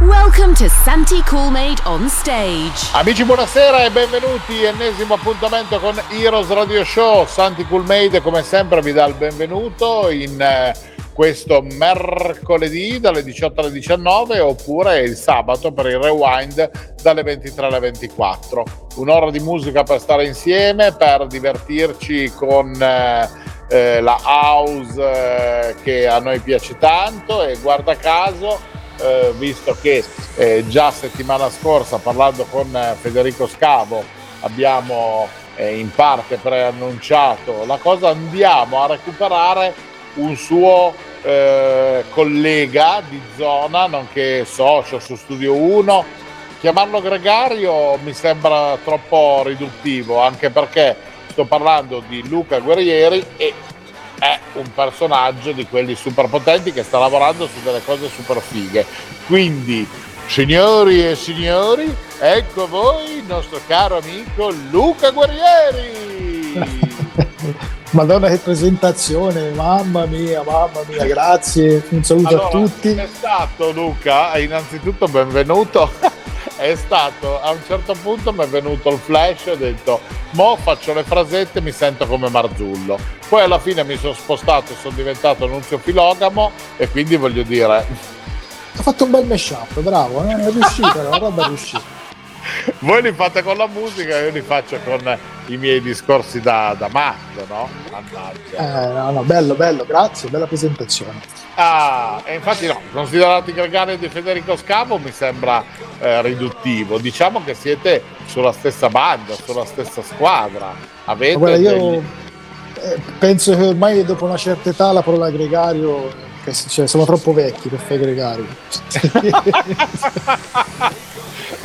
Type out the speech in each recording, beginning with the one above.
Welcome to Santi Coolmade on stage. Amici buonasera e benvenuti, ennesimo appuntamento con Heroes Radio Show. Santi Coolmade come sempre vi dà il benvenuto in eh, questo mercoledì dalle 18 alle 19 oppure il sabato per il rewind dalle 23 alle 24. Un'ora di musica per stare insieme, per divertirci con... Eh, eh, la house eh, che a noi piace tanto e guarda caso eh, visto che eh, già settimana scorsa parlando con eh, Federico Scavo abbiamo eh, in parte preannunciato la cosa, andiamo a recuperare un suo eh, collega di zona, nonché socio su Studio 1. Chiamarlo gregario mi sembra troppo riduttivo, anche perché sto parlando di Luca Guerrieri e è un personaggio di quelli super potenti che sta lavorando su delle cose super fighe. Quindi, signori e signori, ecco voi il nostro caro amico Luca Guerrieri. Madonna che presentazione, mamma mia, mamma mia, grazie, un saluto allora, a tutti. È stato Luca, innanzitutto benvenuto è stato a un certo punto mi è venuto il flash ho detto mo faccio le frasette mi sento come Marzullo poi alla fine mi sono spostato e sono diventato Nunzio Filogamo e quindi voglio dire ha fatto un bel mashup bravo eh? è riuscita la roba è riuscita voi li fate con la musica io li faccio con i miei discorsi da, da matto no? Eh, no, no, bello bello grazie bella presentazione Ah, e infatti no, considerati gregari di Federico Scavo mi sembra eh, riduttivo. Diciamo che siete sulla stessa banda, sulla stessa squadra. Avete Guarda, io degli... Eh, penso che ormai dopo una certa età la parola gregario, cioè, siamo troppo vecchi per fare gregario.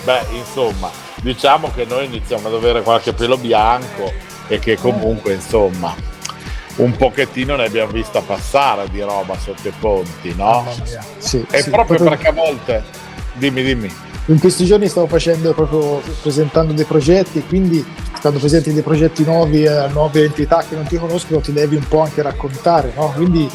Beh, insomma, diciamo che noi iniziamo ad avere qualche pelo bianco e che comunque, insomma, un pochettino ne abbiamo vista passare di roba sotto i ponti, no? Sì, e sì, proprio, proprio perché a volte, dimmi, dimmi. In questi giorni stavo facendo proprio presentando dei progetti, quindi quando presenti dei progetti nuovi a nuove entità che non ti conoscono ti devi un po' anche raccontare, no? Quindi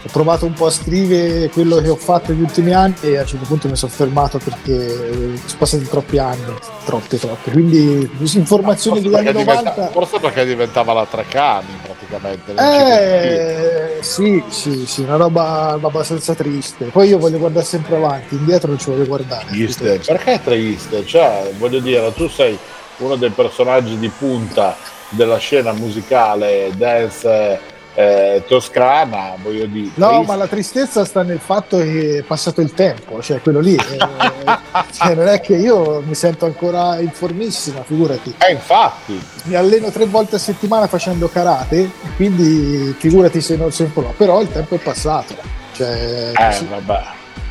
ho provato un po' a scrivere quello che ho fatto negli ultimi anni e a un certo punto mi sono fermato perché sono passati troppi anni, troppe, troppe. Quindi informazioni degli anni 90... Forse perché diventava la Trecani praticamente. Eh, sì, sì, sì, una roba abbastanza triste. Poi io voglio guardare sempre avanti, indietro non ci voglio guardare. Triste. Perché triste? Cioè, voglio dire, tu sei uno dei personaggi di punta della scena musicale dance eh, toscana, voglio dire. No, triste. ma la tristezza sta nel fatto che è passato il tempo, cioè quello lì. eh, cioè, non è che io mi sento ancora informissima, figurati. Eh, infatti. Mi alleno tre volte a settimana facendo karate, quindi figurati se non sempre no. Però il tempo è passato. Cioè, eh, sì. vabbè.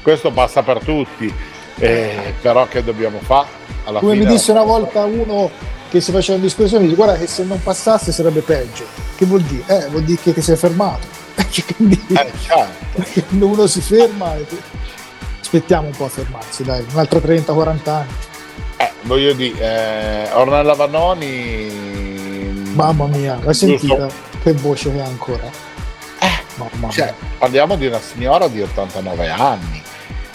Questo passa per tutti. Eh, però che dobbiamo fare? Come mi disse una volta uno che si faceva un discorso dice guarda che se non passasse sarebbe peggio che vuol dire? Eh, vuol dire che ti sei fermato. Quindi eh, certo. uno si ferma aspettiamo un po' a fermarsi dai un altro 30-40 anni. Eh, voglio dire eh, Ornella Vanoni mamma mia l'hai sentita? Che voce che ha ancora? Eh, mamma cioè, parliamo di una signora di 89 anni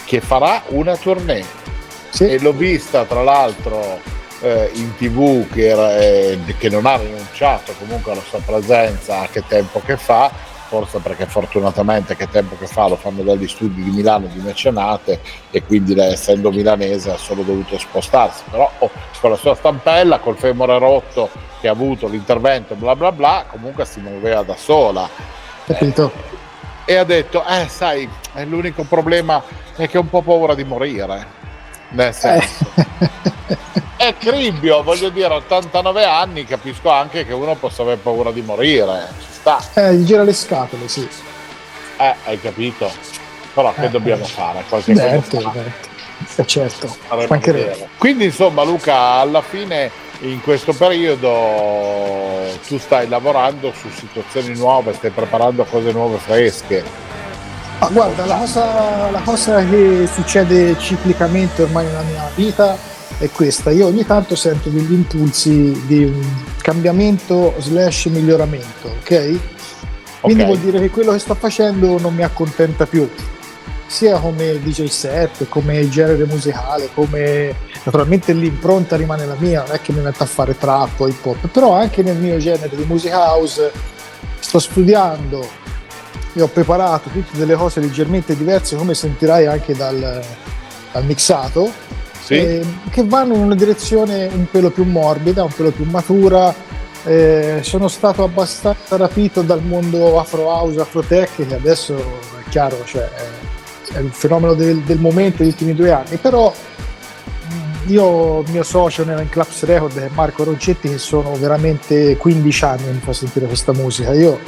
che farà una tournée. Sì. e l'ho vista tra l'altro eh, in tv che, era, eh, che, non ha rinunciato comunque alla sua presenza che tempo che fa forse perché fortunatamente che tempo che fa lo fanno dagli studi di Milano di Mecenate e quindi essendo milanese ha solo dovuto spostarsi. Però oh, con la sua stampella col femore rotto che ha avuto l'intervento bla bla bla comunque si muoveva da sola. Capito? Eh, e ha detto eh sai l'unico problema è che ho un po' paura di morire. Nel senso. eh. è cribbio, voglio dire, 89 anni, capisco anche che uno possa aver paura di morire, ci sta. Eh, gli gira le scatole, sì. Eh, hai capito? Però che eh, dobbiamo fare? Qualche certo, cosa eh, certo, Quindi insomma Luca, alla fine in questo periodo tu stai lavorando su situazioni nuove, stai preparando cose nuove fresche. Ma guarda, la cosa, la cosa che succede ciclicamente ormai nella mia vita è questa. Io ogni tanto sento degli impulsi di un cambiamento slash miglioramento, ok? Quindi okay. vuol dire che quello che sto facendo non mi accontenta più, sia come DJ set, come genere musicale, come naturalmente l'impronta rimane la mia, non è che mi metto a fare trap o hip hop, però anche nel mio genere di music house sto studiando e ho preparato tutte delle cose leggermente diverse, come sentirai anche dal, dal mixato, sì. eh, che vanno in una direzione un pelo più morbida, un pelo più matura, eh, sono stato abbastanza rapito dal mondo afro house, afro tech che adesso è chiaro, cioè, è, è il fenomeno del, del, momento degli ultimi due anni, però io, il mio socio nella Clubs Record è Marco Roggetti che sono veramente 15 anni che mi fa sentire questa musica, io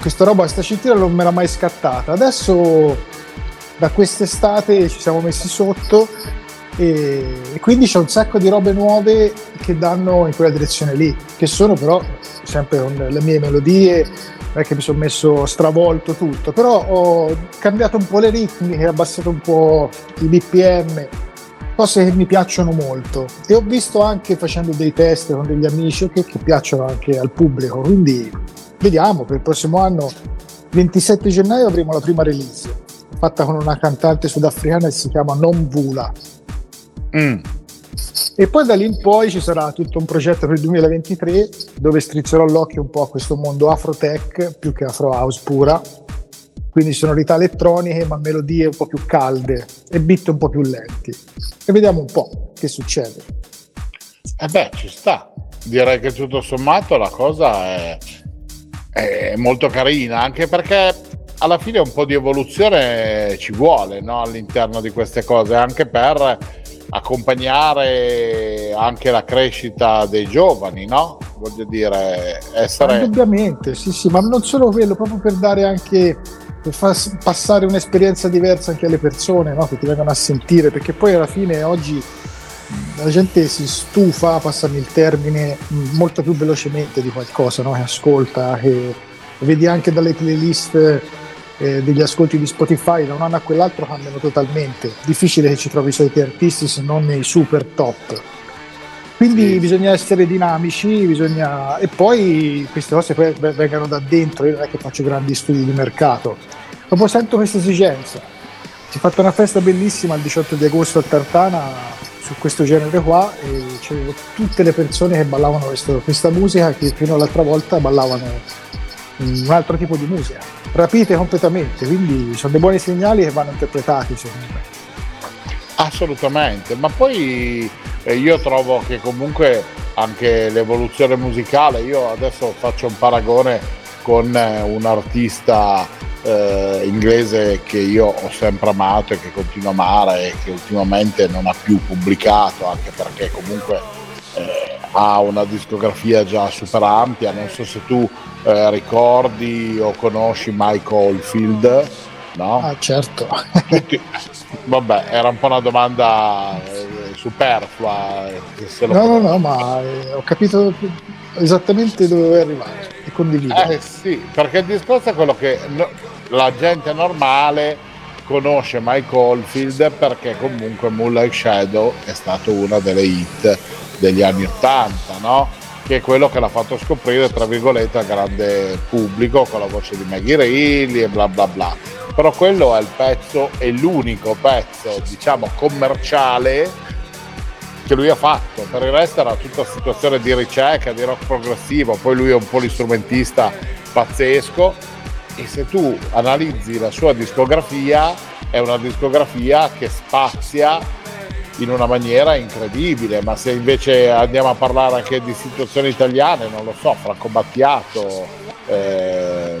questa roba, questa cintura non me l'ha mai scattata, adesso da quest'estate ci siamo messi sotto e, quindi c'è un sacco di robe nuove che danno in quella direzione lì, che sono però sempre con le mie melodie, non è che mi sono messo stravolto tutto, però ho cambiato un po' le ritmiche, abbassato un po' i BPM, cose che mi piacciono molto. E ho visto anche facendo dei test con degli amici che, che piacciono anche al pubblico, quindi vediamo per il prossimo anno 27 gennaio avremo la prima release fatta con una cantante sudafricana che si chiama Non Vula Mm. E poi da lì in poi ci sarà tutto un progetto per il 2023 dove strizzerò l'occhio un po' a questo mondo afro-tech più che afro-house pura. Quindi sonorità elettroniche ma melodie un po' più calde e beat un po' più lenti. E vediamo un po' che succede. Eh beh, ci sta. Direi che tutto sommato la cosa è, è molto carina, anche perché alla fine un po' di evoluzione ci vuole no? all'interno di queste cose, anche per accompagnare anche la crescita dei giovani, no? Voglio dire, essere... Indubbiamente, sì, sì, ma non solo quello, proprio per dare anche, per far passare un'esperienza diversa anche alle persone, no? Che ti vengono a sentire, perché poi alla fine oggi la gente si stufa, passami il termine, molto più velocemente di qualcosa, no? Che ascolta, che vedi anche dalle playlist eh, degli ascolti di Spotify da un anno a quell'altro cambiano totalmente. Difficile che ci trovi i soliti artisti se non nei super top. Quindi sì. bisogna essere dinamici, bisogna... e poi queste cose poi vengano da dentro, io non è che faccio grandi studi di mercato, proprio sento questa esigenza. Si è fatta una festa bellissima il 18 di agosto a Tartana su questo genere qua e c'erano tutte le persone che ballavano questo, questa musica che fino all'altra volta ballavano un altro tipo di musica, rapite completamente, quindi sono dei buoni segnali che vanno interpretati secondo me. Assolutamente, ma poi eh, io trovo che comunque anche l'evoluzione musicale, io adesso faccio un paragone con eh, un artista eh, inglese che io ho sempre amato e che continuo a amare e che ultimamente non ha più pubblicato, anche perché comunque eh, ha una discografia già super ampia, non so se tu eh, ricordi o conosci Mike Oldfield, no? Ah certo. Tutti, vabbè, era un po' una domanda eh, superflua. No, no, no, ma eh, ho capito esattamente dove vuoi arrivare e condivido. Eh sì, perché il discorso è quello che no, la gente normale conosce Mike Oldfield perché comunque Moonlight Shadow è stato una delle hit degli anni 80, no? che è quello che l'ha fatto scoprire, tra virgolette, al grande pubblico con la voce di Maggie Reilly e bla bla bla. Però quello è il pezzo, è l'unico pezzo, diciamo, commerciale che lui ha fatto. Per il resto era tutta situazione di ricerca, di rock progressivo, poi lui è un polistrumentista pazzesco e se tu analizzi la sua discografia è una discografia che spazia in una maniera incredibile, ma se invece andiamo a parlare anche di situazioni italiane, non lo so, Franco Battiato eh,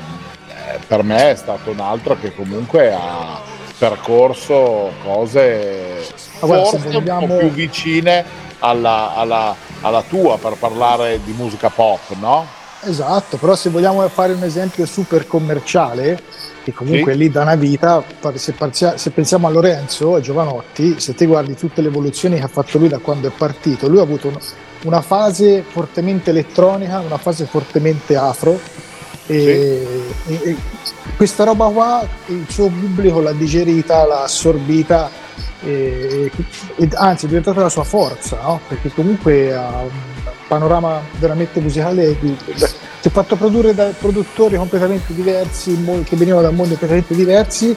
per me è stato un altro che comunque ha percorso cose allora, forse vogliamo... un po' più vicine alla, alla, alla tua per parlare di musica pop, no? Esatto, però se vogliamo fare un esempio super commerciale, che comunque sì. lì da una vita, se, se, pensiamo a Lorenzo e Giovanotti, se ti guardi tutte le evoluzioni che ha fatto lui da quando è partito, lui ha avuto un, una fase fortemente elettronica, una fase fortemente afro. E, sì. e, e questa roba qua il suo pubblico l'ha digerita, l'ha assorbita e, anzi è diventata la sua forza, no? perché comunque ha panorama veramente musicale si è fatto produrre da produttori completamente diversi, che venivano da mondi completamente diversi,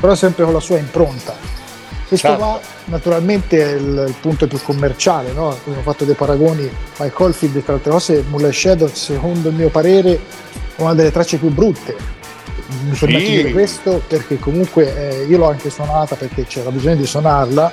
però sempre con la sua impronta. Questo certo. qua naturalmente è il, il, punto più commerciale, no? Abbiamo fatto dei paragoni, Mike Caulfield tra altre cose, Moonlight Shadow secondo il mio parere una delle tracce più brutte. Mi sì. permetto di dire questo perché comunque eh, io l'ho anche suonata perché c'era bisogno di suonarla,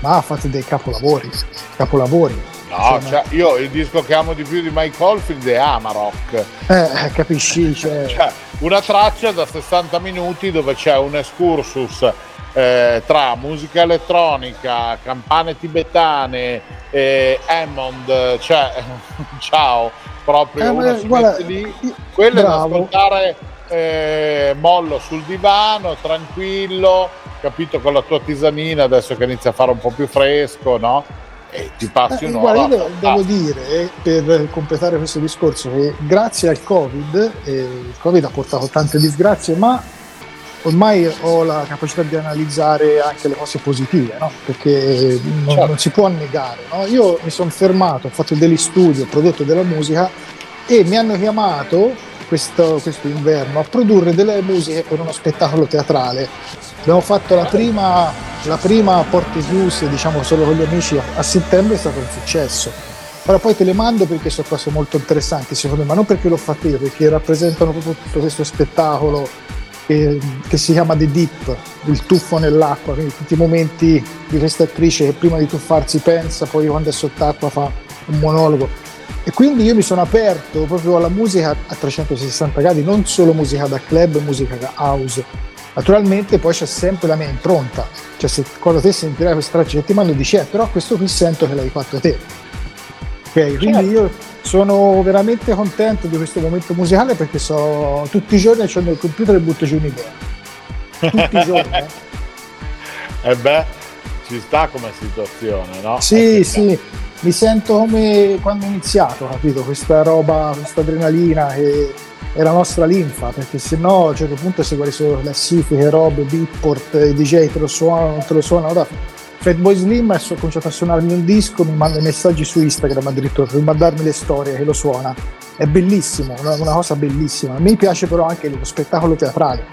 ma ha fatto dei capolavori, capolavori. No, cioè, io il disco che amo di più di Mike Oldfield è Amarok. Eh, capisci? Cioè... cioè, una traccia da 60 minuti dove c'è un excursus eh, tra musica elettronica, campane tibetane, eh, Hammond, cioè ciao, proprio eh, una guarda, lì, quello è da ascoltare eh, mollo sul divano, tranquillo, capito con la tua tisanina adesso che inizia a fare un po' più fresco, no? E ti passi eh, un'ora. Guarda, io devo ah. dire, per completare questo discorso, che grazie al Covid, eh, il Covid ha portato tante disgrazie, ma ormai ho la capacità di analizzare anche le cose positive, no? perché non, certo. non, si può negare. No? Io mi sono fermato, ho fatto degli studi, ho prodotto della musica e mi hanno chiamato questo, questo inverno a produrre delle musiche per uno spettacolo teatrale. Abbiamo fatto la prima, la prima porte chiuse, diciamo solo con gli amici, a settembre è stato un successo. Ora poi te le mando perché sono cose molto interessanti secondo me, ma non perché l'ho fatto io, perché rappresentano proprio tutto questo spettacolo che, che, si chiama The Deep, il tuffo nell'acqua, quindi tutti i momenti di questa attrice che prima di tuffarsi pensa, poi quando è sott'acqua fa un monologo. E quindi io mi sono aperto proprio alla musica a 360 gradi, non solo musica da club, musica da house. Naturalmente poi c'è sempre la mia impronta, cioè se quando te sentirai questa traccia che ti mando dici eh però questo qui sento che l'hai fatto te. Ok, quindi certo. io sono veramente contento di questo momento musicale perché so, tutti i giorni c'ho nel computer e butto giù un'idea. Tutti i giorni. Eh. e eh beh, ci sta come situazione, no? Sì, eh, sì, mi sento come quando ho iniziato, capito? Questa roba, questa adrenalina che è la nostra linfa, perché se no a un certo punto se guardi solo classifiche, robe, beatport, DJ te lo suonano, non te lo suonano, da Fatboy Slim ha cominciato a suonarmi un disco, mi manda i messaggi su Instagram addirittura per mandarmi le storie che lo suona. È bellissimo, una, una cosa bellissima. Me piace però anche lo spettacolo teatrale.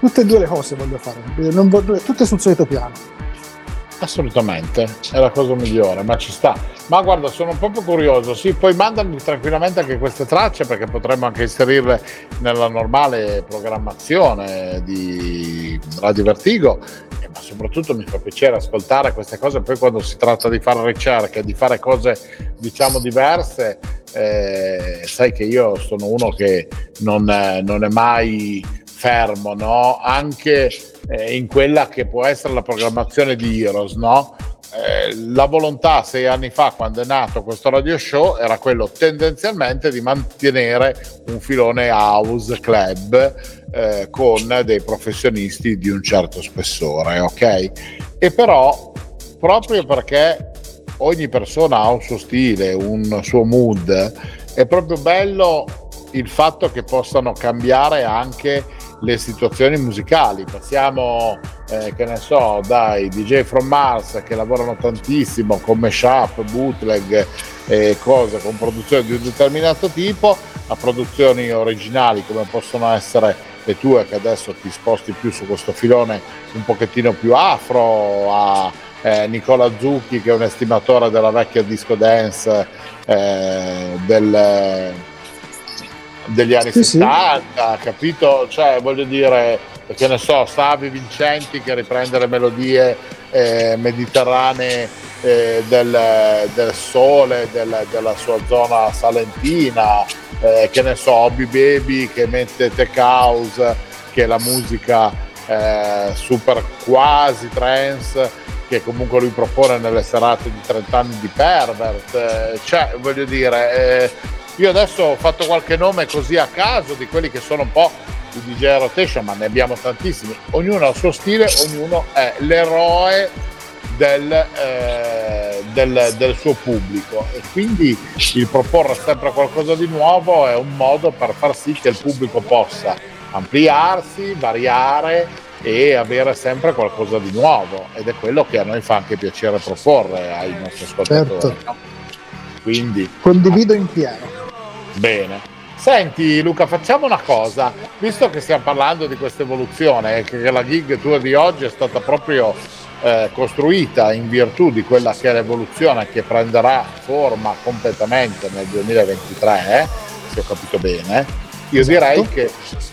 Tutte e due le cose voglio fare, voglio, tutte sul solito piano. Assolutamente, è la cosa migliore, ma ci sta. Ma guarda, sono proprio curioso. Sì, poi mandami tranquillamente anche queste tracce perché potremmo anche inserirle nella normale programmazione di Radio Vertigo. Ma soprattutto mi fa piacere ascoltare queste cose. Poi, quando si tratta di fare ricerche, di fare cose diciamo diverse, eh, sai che io sono uno che non, non è mai fermo, no? Anche eh, in quella che può essere la programmazione di Heroes, no? Eh, la volontà sei anni fa quando è nato questo radio show era quello tendenzialmente di mantenere un filone house club eh, con dei professionisti di un certo spessore ok e però proprio perché ogni persona ha un suo stile un suo mood è proprio bello il fatto che possano cambiare anche le situazioni musicali. Passiamo, eh, che ne so, dai DJ from Mars che lavorano tantissimo con mashup, bootleg e cose con produzioni di un determinato tipo, a produzioni originali come possono essere le tue che adesso ti sposti più su questo filone un pochettino più afro, a eh, Nicola Zucchi che è un estimatore della vecchia disco dance eh, del degli anni sì, 70, sì. capito? Cioè, voglio dire, che ne so, Savi Vincenti che riprende le melodie eh, mediterranee eh, del, del, sole, del, della sua zona salentina, eh, che ne so, Hobby Baby che mette Tech House, che è la musica eh, super quasi trance che comunque lui propone nelle serate di 30 anni di Pervert, eh, cioè voglio dire eh, io adesso ho fatto qualche nome così a caso di quelli che sono un po' di DJ rotation, ma ne abbiamo tantissimi. Ognuno ha il suo stile, ognuno è l'eroe del, eh, del, del, suo pubblico e quindi il proporre sempre qualcosa di nuovo è un modo per far sì che il pubblico possa ampliarsi, variare e avere sempre qualcosa di nuovo ed è quello che a noi fa anche piacere proporre ai nostri ascoltatori. Certo. Quindi condivido in pieno. Bene. Senti Luca, facciamo una cosa, visto che stiamo parlando di questa evoluzione, che la gig tua di oggi è stata proprio eh, costruita in virtù di quella che è l'evoluzione che prenderà forma completamente nel 2023, eh, se ho capito bene, io esatto. direi che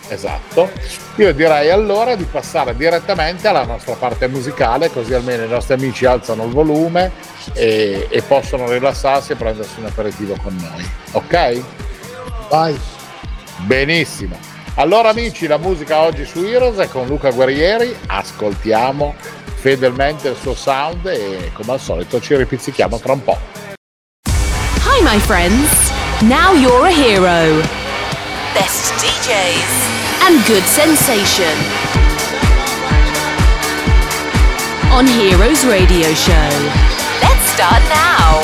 esatto. Io direi allora di passare direttamente alla nostra parte musicale, così almeno i nostri amici alzano il volume e, e possono rilassarsi e prendersi un aperitivo con noi. Ok? Vai. Benissimo. Allora amici, la musica oggi su Heroes è con Luca Guerrieri, ascoltiamo fedelmente il suo sound e come al solito ci ripizzichiamo tra un po'. Hi my friends, now you're a hero. Best DJs and good sensation. On Heroes Radio Show. Let's start now.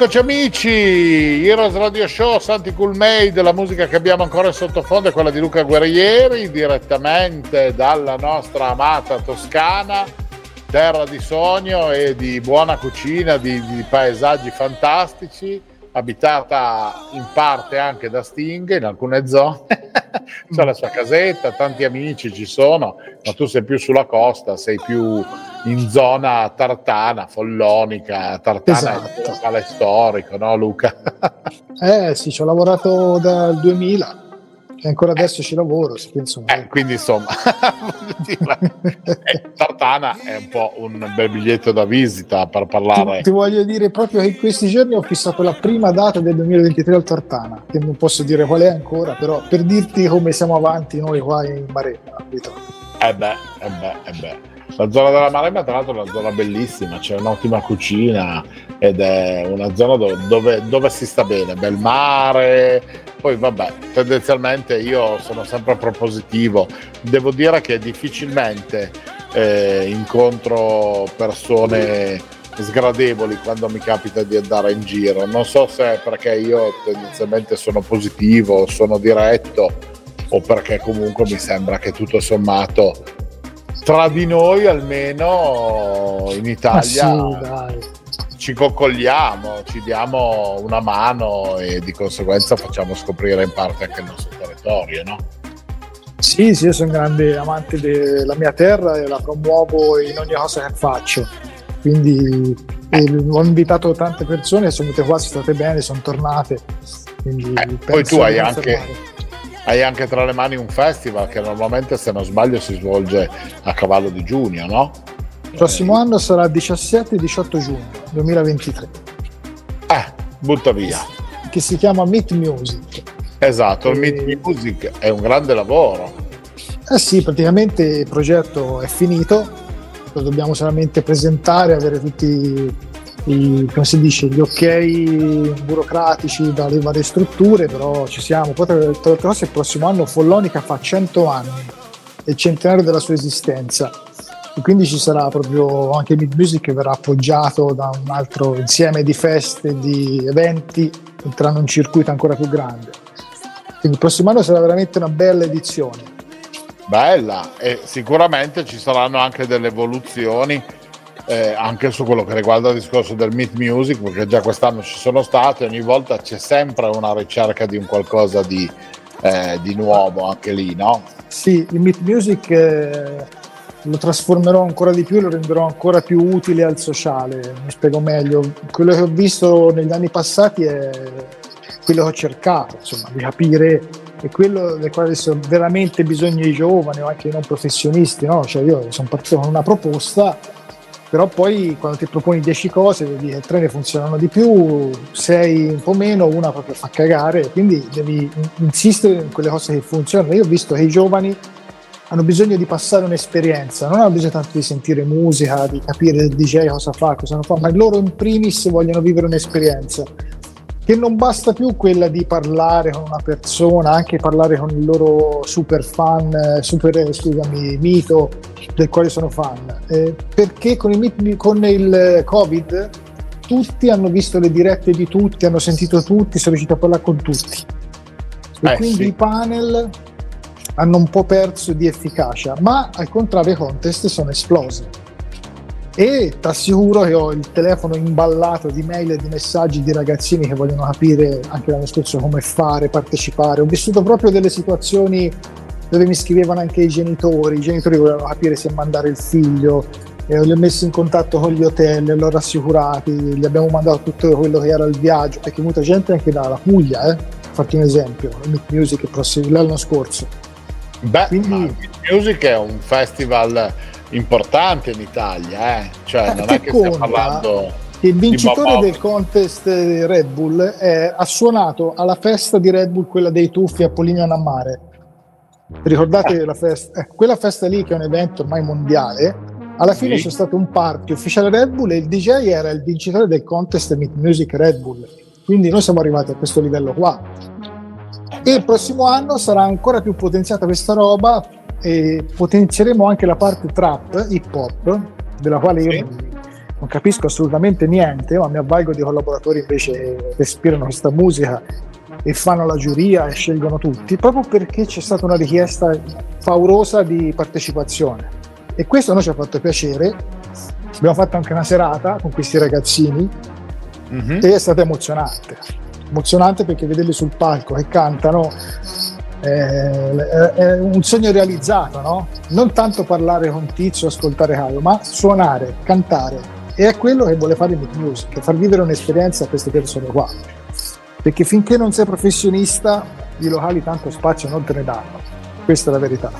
Rieccoci amici, Heroes Radio Show, Santi Cool Made, la musica che abbiamo ancora in sottofondo è quella di Luca Guerrieri, direttamente dalla nostra amata Toscana, terra di sogno e di buona cucina, di, di paesaggi fantastici, abitata in parte anche da Sting in alcune zone. C'è la sua casetta, tanti amici ci sono, ma tu sei più sulla costa, sei più in zona tartana, follonica, tartana esatto. è un locale storico, no Luca? eh sì, ci ho lavorato dal 2000 e ancora adesso eh. ci lavoro. Eh, quindi insomma, eh, Tartana è un po' un bel biglietto da visita per parlare. Ti, ti, voglio dire proprio che in questi giorni ho fissato la prima data del 2023 al Tartana, che non posso dire qual è ancora, però per dirti come siamo avanti noi qua in Maremma. Eh beh, eh beh, eh beh. La zona della Maremma, tra l'altro, è una zona bellissima, c'è un'ottima cucina ed è una zona dove, dove, dove, si sta bene, bel mare. Poi, vabbè, tendenzialmente io sono sempre propositivo. Devo dire che difficilmente eh, incontro persone sgradevoli quando mi capita di andare in giro. Non so se è perché io tendenzialmente sono positivo, sono diretto o perché comunque mi sembra che tutto sommato tra di noi almeno in Italia sì, ci coccogliamo, ci diamo una mano e di conseguenza facciamo scoprire in parte anche il nostro territorio, no? Sì, sì, io sono un grande amante della mia terra e la promuovo in ogni cosa che faccio. Quindi eh. ho invitato tante persone, sono venute qua, sono state bene, sono tornate. Eh, poi tu hai anche, hai anche tra le mani un festival che normalmente, se non sbaglio, si svolge a cavallo di giugno, no? Il prossimo anno sarà 17 e 18 giugno 2023. Eh, butta via. Che si chiama Meet Music. Esatto, e... il Meet Music è un grande lavoro. Eh sì, praticamente il progetto è finito, lo dobbiamo solamente presentare, avere tutti i, come si dice, gli ok burocratici dalle varie strutture, però ci siamo. Poi tra le cose il prossimo anno Follonica fa 100 anni, è il centenario della sua esistenza e quindi ci sarà proprio anche Mid Music che verrà appoggiato da un altro insieme di feste, di eventi, entreranno in un circuito ancora più grande. Quindi il prossimo anno sarà veramente una bella edizione. Bella, e sicuramente ci saranno anche delle evoluzioni eh, anche su quello che riguarda il discorso del Meet Music, perché già quest'anno ci sono state, ogni volta c'è sempre una ricerca di un qualcosa di, eh, di nuovo anche lì, no? Sì, il Meet Music eh, lo trasformerò ancora di più e lo renderò ancora più utile al sociale, mi spiego meglio. Quello che ho visto negli anni passati è quello che ho cercato, insomma, di capire è quello del quale adesso veramente bisogna i giovani o anche i non professionisti, no? Cioè io sono partito con una proposta però poi quando ti proponi 10 cose vedi che tre ne funzionano di più, 6 un po' meno, una proprio fa cagare, quindi devi insistere in quelle cose che funzionano. Io ho visto che i giovani hanno bisogno di passare un'esperienza, non hanno bisogno tanto di sentire musica, di capire il DJ cosa fa, cosa non fa, ma loro in primis vogliono vivere un'esperienza che non basta più quella di parlare con una persona, anche parlare con il loro super fan, eh, super, eh, scusami, mito del quale sono fan, eh, perché con il, con il Covid tutti hanno visto le dirette di tutti, hanno sentito tutti, sono riusciti a parlare con tutti. E eh, quindi sì. i panel hanno un po' perso di efficacia, ma al contrario i contest sono esplosi e ti assicuro che ho il telefono imballato di mail e di messaggi di ragazzini che vogliono capire anche l'anno scorso come fare, partecipare. Ho vissuto proprio delle situazioni dove mi scrivevano anche i genitori, i genitori volevano capire se mandare il figlio, e li ho messi in contatto con gli hotel, li ho rassicurati, gli abbiamo mandato tutto quello che era il viaggio, perché molta gente anche dalla Puglia, eh? farti un esempio, il Music l'anno scorso. Beh, Quindi, Music è un festival importante in Italia, eh? cioè eh, non è che stiamo parlando... Il vincitore del contest Red Bull è, ha suonato alla festa di Red Bull, quella dei tuffi a Polignano a Mare. Ricordate la festa? Eh, quella festa lì, che è un evento ormai mondiale, alla fine sì. c'è stato un party ufficiale Red Bull e il DJ era il vincitore del contest Meet Music Red Bull. Quindi noi siamo arrivati a questo livello qua. E il prossimo anno sarà ancora più potenziata questa roba e potenzieremo anche la parte trap, hip hop, della quale io non capisco assolutamente niente, ma mi avvalgo di collaboratori invece respirano questa musica e fanno la giuria e scelgono tutti, proprio perché c'è stata una richiesta paurosa di partecipazione. E questo a noi ci ha fatto piacere. Abbiamo fatto anche una serata con questi ragazzini mm-hmm. e è stato emozionante. Emozionante perché vederli sul palco che cantano è un sogno realizzato, no? Non tanto parlare con Tizio, ascoltare Caio, ma suonare, cantare. E è quello che vuole fare Nick Music, far vivere un'esperienza a queste persone qua. Perché finché non sei professionista, i locali tanto spazio non te ne danno. Questa è la verità.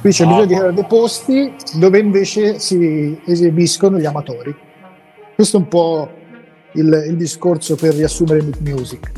Qui c'è bisogno di creare dei posti dove invece si esibiscono gli amatori. Questo è un po' il, il discorso per riassumere Nick Music.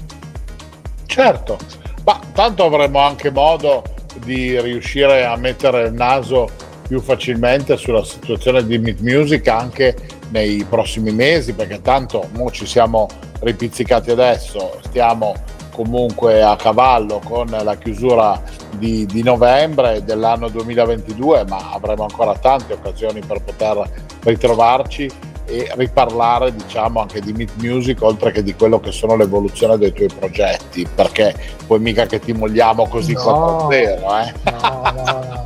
Certo, ma tanto avremo anche modo di riuscire a mettere il naso più facilmente sulla situazione di Meet Music anche nei prossimi mesi perché tanto mo ci siamo ripizzicati adesso stiamo comunque a cavallo con la chiusura di, di novembre dell'anno 2022 ma avremo ancora tante occasioni per poter ritrovarci e riparlare diciamo anche di Meet Music oltre che di quello che sono l'evoluzione dei tuoi progetti perché poi mica che ti mogliamo così no, 4-0 eh? no, no, no.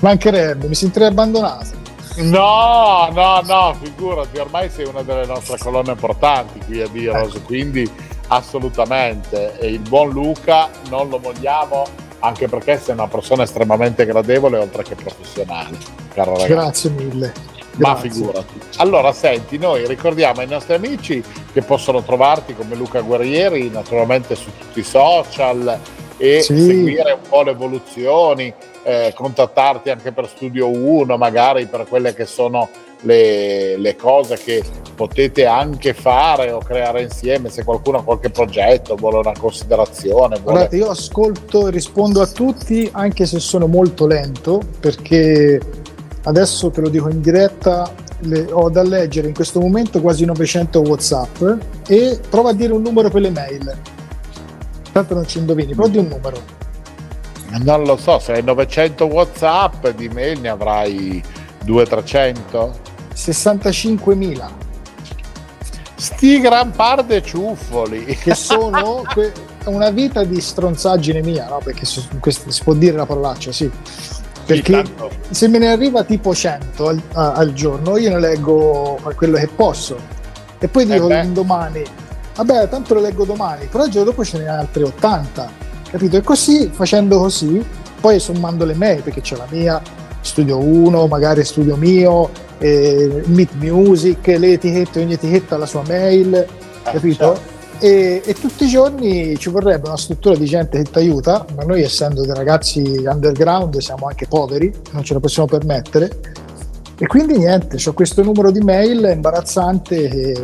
mancherebbe mi sentirei abbandonato no no no figurati ormai sei una delle nostre colonne portanti qui a Diros ecco. quindi assolutamente e il buon Luca non lo mogliamo anche perché sei una persona estremamente gradevole oltre che professionale caro ragazzo grazie mille ma figurati. Allora, senti, noi ricordiamo ai nostri amici che possono trovarti come Luca Guerrieri, naturalmente su tutti i social e sì. seguire un po' le evoluzioni, eh, contattarti anche per Studio 1, magari per quelle che sono le, le, cose che potete anche fare o creare insieme, se qualcuno ha qualche progetto, vuole una considerazione. Vuole... Guardate, io ascolto e rispondo a tutti, anche se sono molto lento, perché adesso te lo dico in diretta, le, ho da leggere in questo momento quasi 900 Whatsapp e prova a dire un numero per le mail. Tanto non ci indovini, però di un numero. Non lo so, se hai 900 Whatsapp di mail ne avrai 200-300? 65.000. Sti gran par de ciuffoli. Che sono que- una vita di stronzaggine mia, no? Perché si, si può dire la parolaccia, sì perché se me ne arriva tipo 100 al, al, giorno io ne leggo quello che posso. E poi dico eh domani. Vabbè tanto lo leggo domani però il giorno dopo ce ne altre 80 capito? E così facendo così poi sommando le mail perché c'è la mia studio 1 magari studio mio eh, Meet Music le etichette ogni etichetta ha la sua mail eh, capito? certo e, e, tutti i giorni ci vorrebbe una struttura di gente che ti aiuta, ma noi essendo dei ragazzi underground siamo anche poveri, non ce la possiamo permettere. E quindi niente, ho questo numero di mail imbarazzante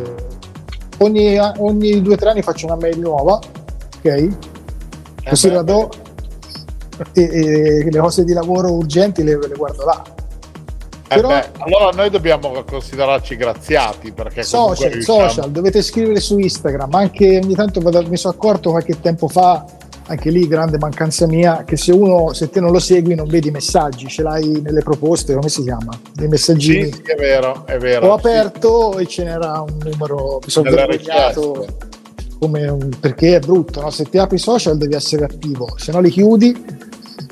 ogni, ogni due o tre anni faccio una mail nuova, ok? Eh Così eh la do e, e, le cose di lavoro urgenti le, le guardo là. Eh Però, beh, allora noi dobbiamo considerarci graziati perché social, riusciamo... social, dovete scrivere su Instagram, anche ogni tanto mi sono accorto qualche tempo fa, anche lì grande mancanza mia, che se uno, se te non lo segui non vedi i messaggi, ce l'hai nelle proposte, come si chiama? Dei messaggini. Sì, è vero, è vero. Ho aperto sì. e ce n'era un numero, mi sono vergognato perché è brutto, no? se ti apri i social devi essere attivo, se no li chiudi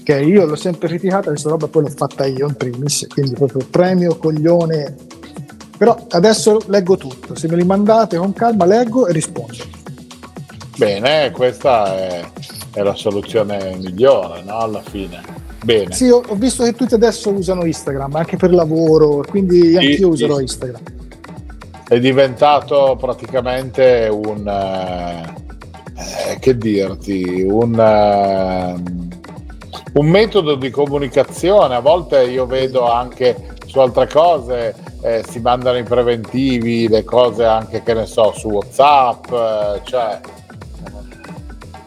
che io l'ho sempre criticata, questa roba poi l'ho fatta io in primis, quindi proprio premio, coglione. Però adesso leggo tutto, se me li mandate con calma leggo e rispondo. Bene, questa è, è la soluzione migliore, no? Alla fine. Bene. Sì, ho, visto che tutti adesso usano Instagram, anche per lavoro, quindi anche io userò Instagram. È diventato praticamente un... Eh, che dirti, un... Eh, un metodo di comunicazione. A volte io vedo anche su altre cose, eh, si mandano i preventivi, le cose anche che ne so su WhatsApp, eh, cioè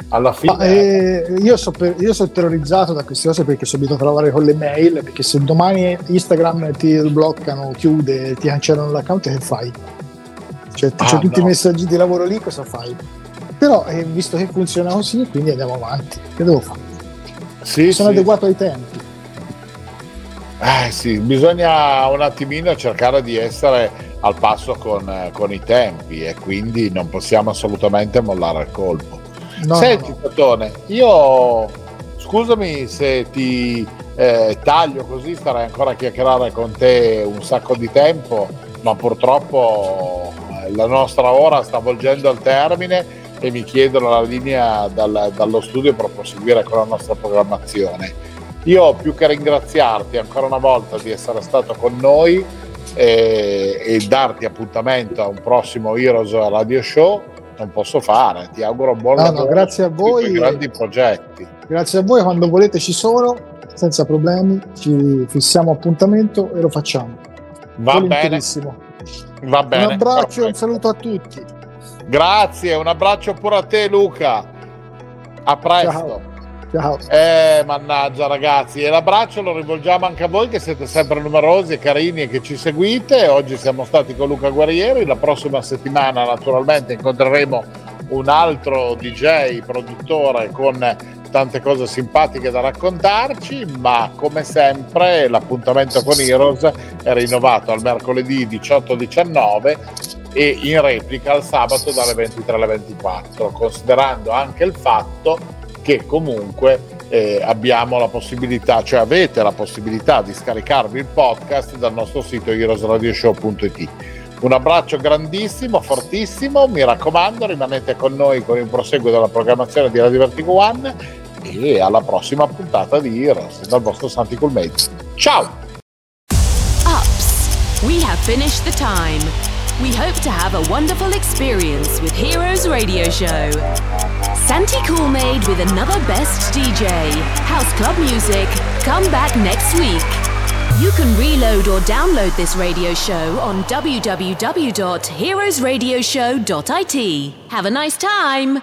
alla fine. Ma, eh, io, so sono terrorizzato da queste cose perché sono abituato a lavorare con le mail. Perché se domani Instagram ti bloccano, chiude, ti cancellano l'account, che fai? Cioè, ah, c'è tutti no. i messaggi di lavoro lì, cosa fai? Però, eh, visto che funziona così, quindi andiamo avanti. Che devo fare? Sì, sono sì. adeguato ai tempi. Eh sì, bisogna un attimino cercare di essere al passo con, con i tempi e quindi non possiamo assolutamente mollare il colpo. No, Senti, no, no. io scusami se ti eh, taglio così, starei ancora a chiacchierare con te un sacco di tempo, ma purtroppo eh, la nostra ora sta volgendo al termine e mi chiedono la linea dal, dallo studio per proseguire con la nostra programmazione. Io più che ringraziarti ancora una volta di essere stato con noi e, e darti appuntamento a un prossimo Heroes Radio Show, non posso fare. Ti auguro buon no, lavoro. No, grazie a voi. grandi progetti. Grazie a voi, quando volete ci sono, senza problemi, ci fissiamo appuntamento e lo facciamo. Va bene. Va bene. Un abbraccio e un saluto a tutti. Grazie, un abbraccio pure a te Luca. A presto. Ciao. Ciao. Eh, mannaggia ragazzi, e l'abbraccio lo rivolgiamo anche a voi che siete sempre numerosi e carini e che ci seguite. Oggi siamo stati con Luca Guerrieri, la prossima settimana naturalmente incontreremo un altro DJ, produttore con tante cose simpatiche da raccontarci, ma come sempre l'appuntamento con Heroes è rinnovato al mercoledì 18-19 e in replica al sabato dalle 23 alle 24, considerando anche il fatto che comunque eh, abbiamo la possibilità, cioè avete la possibilità di scaricarvi il podcast dal nostro sito heroesradioshow.it. Un abbraccio grandissimo, fortissimo, mi raccomando rimanete con noi con il proseguo della programmazione di Radio Vertigo One e alla prossima puntata di dal vostro Santi Coolmate. Ciao! Ups, we have finished the time. We hope to have a wonderful experience with Heroes Radio Show. Santi Coolmade with another best DJ. House Club Music. Come back next week. You can reload or download this radio show on www.heroesradioshow.it. Have a nice time.